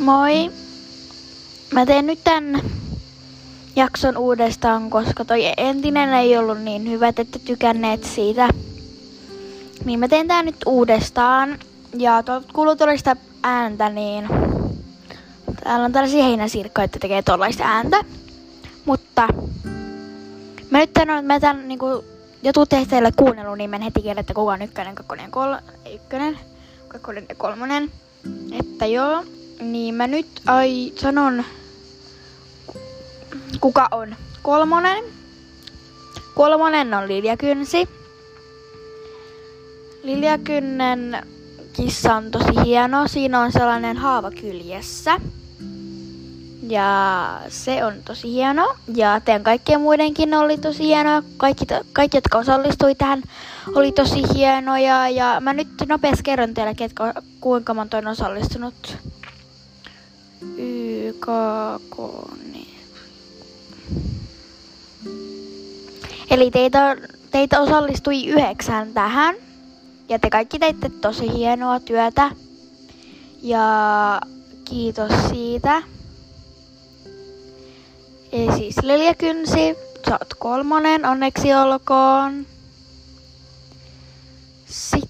Moi! Mä teen nyt tän jakson uudestaan, koska toi entinen ei ollut niin hyvä, että tykänneet siitä. Niin mä teen tää nyt uudestaan. Ja tuolta kuuluu tuollaista ääntä, niin täällä on tällaisia heinäsirkkoja, että tekee tuollaista ääntä. Mutta mä nyt sanon, että mä tän niinku ja tuutte teille kuunnellut, niin men heti että kuka on ykkönen, kakkonen kol- ykkönen, kakkonen ja kolmonen. Että joo, niin mä nyt ai sanon, kuka on kolmonen. Kolmonen on Lilja Kynsi. Lilja Kynnen kissa on tosi hieno. Siinä on sellainen haava kyljessä. Ja se on tosi hieno. Ja teidän kaikkien muidenkin oli tosi hieno. Kaikki, kaikki jotka osallistui tähän, oli tosi hienoja. Ja mä nyt nopeasti kerron teille, ketkä, kuinka monta on osallistunut. YK, Eli teitä, teitä osallistui yhdeksän tähän. Ja te kaikki teitte tosi hienoa työtä. Ja kiitos siitä. Eli siis Lilja Kynsi, sä oot kolmonen, onneksi olkoon. Sitten,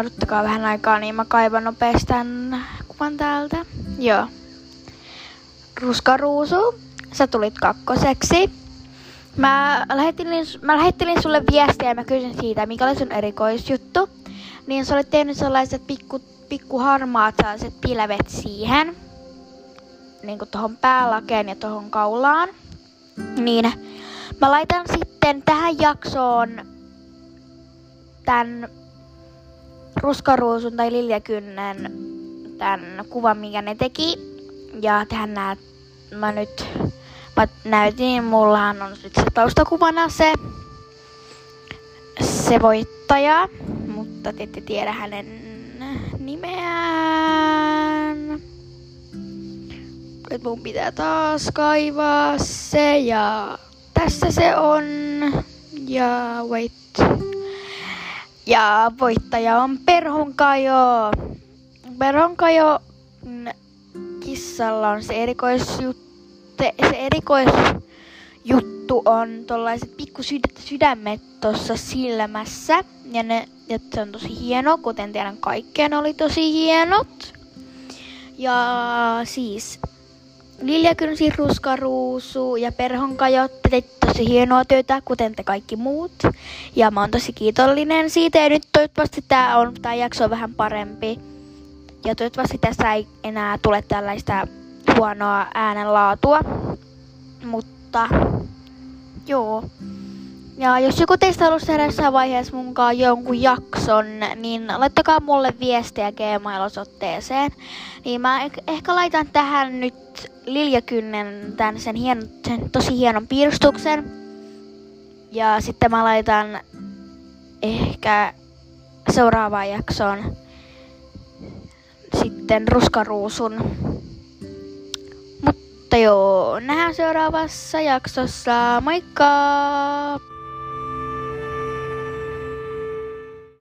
odottakaa vähän aikaa, niin mä kaivan nopeasti tämän kuvan täältä. Joo. Ruskaruusu, sä tulit kakkoseksi. Mä lähettelin, mä lähettelin sulle viestiä ja mä kysyin siitä, mikä oli sun erikoisjuttu. Niin sä olet tehnyt sellaiset pikku, pikku harmaat sellaiset pilvet siihen. Niin kuin tohon päälakeen ja tohon kaulaan. Niin mä laitan sitten tähän jaksoon tämän Ruskaruusun tai Liljakynnen tämän kuvan, mikä ne teki. Ja tähän näet mä nyt mä näytin, mullahan on nyt se taustakuvana se, se voittaja, mutta te ette tiedä hänen nimeään. Et mun pitää taas kaivaa se ja tässä se on. Ja wait. Ja voittaja on Perhonkajo. Perhonkajo kissalla on se erikoisjuttu se, erikoisjuttu on tollaiset pikku sydämet tuossa silmässä. Ja ne, ja se on tosi hieno, kuten tiedän kaikkeen oli tosi hienot. Ja siis Lilja Kynsi, Ruskaruusu ja Perhonkajot teit tosi hienoa työtä, kuten te kaikki muut. Ja mä oon tosi kiitollinen siitä ja nyt toivottavasti tää, on, tää jakso on vähän parempi. Ja toivottavasti tässä ei enää tule tällaista huonoa äänenlaatua. Mutta joo. Ja jos joku teistä haluaisi tehdä jossain vaiheessa munkaan jonkun jakson, niin laittakaa mulle viestiä Gmail-osoitteeseen. Niin mä ehkä laitan tähän nyt Liljakynnen tän sen, hien, sen tosi hienon piirustuksen. Ja sitten mä laitan ehkä seuraavaan jaksoon sitten ruskaruusun mutta joo, nähdään seuraavassa jaksossa. Moikka!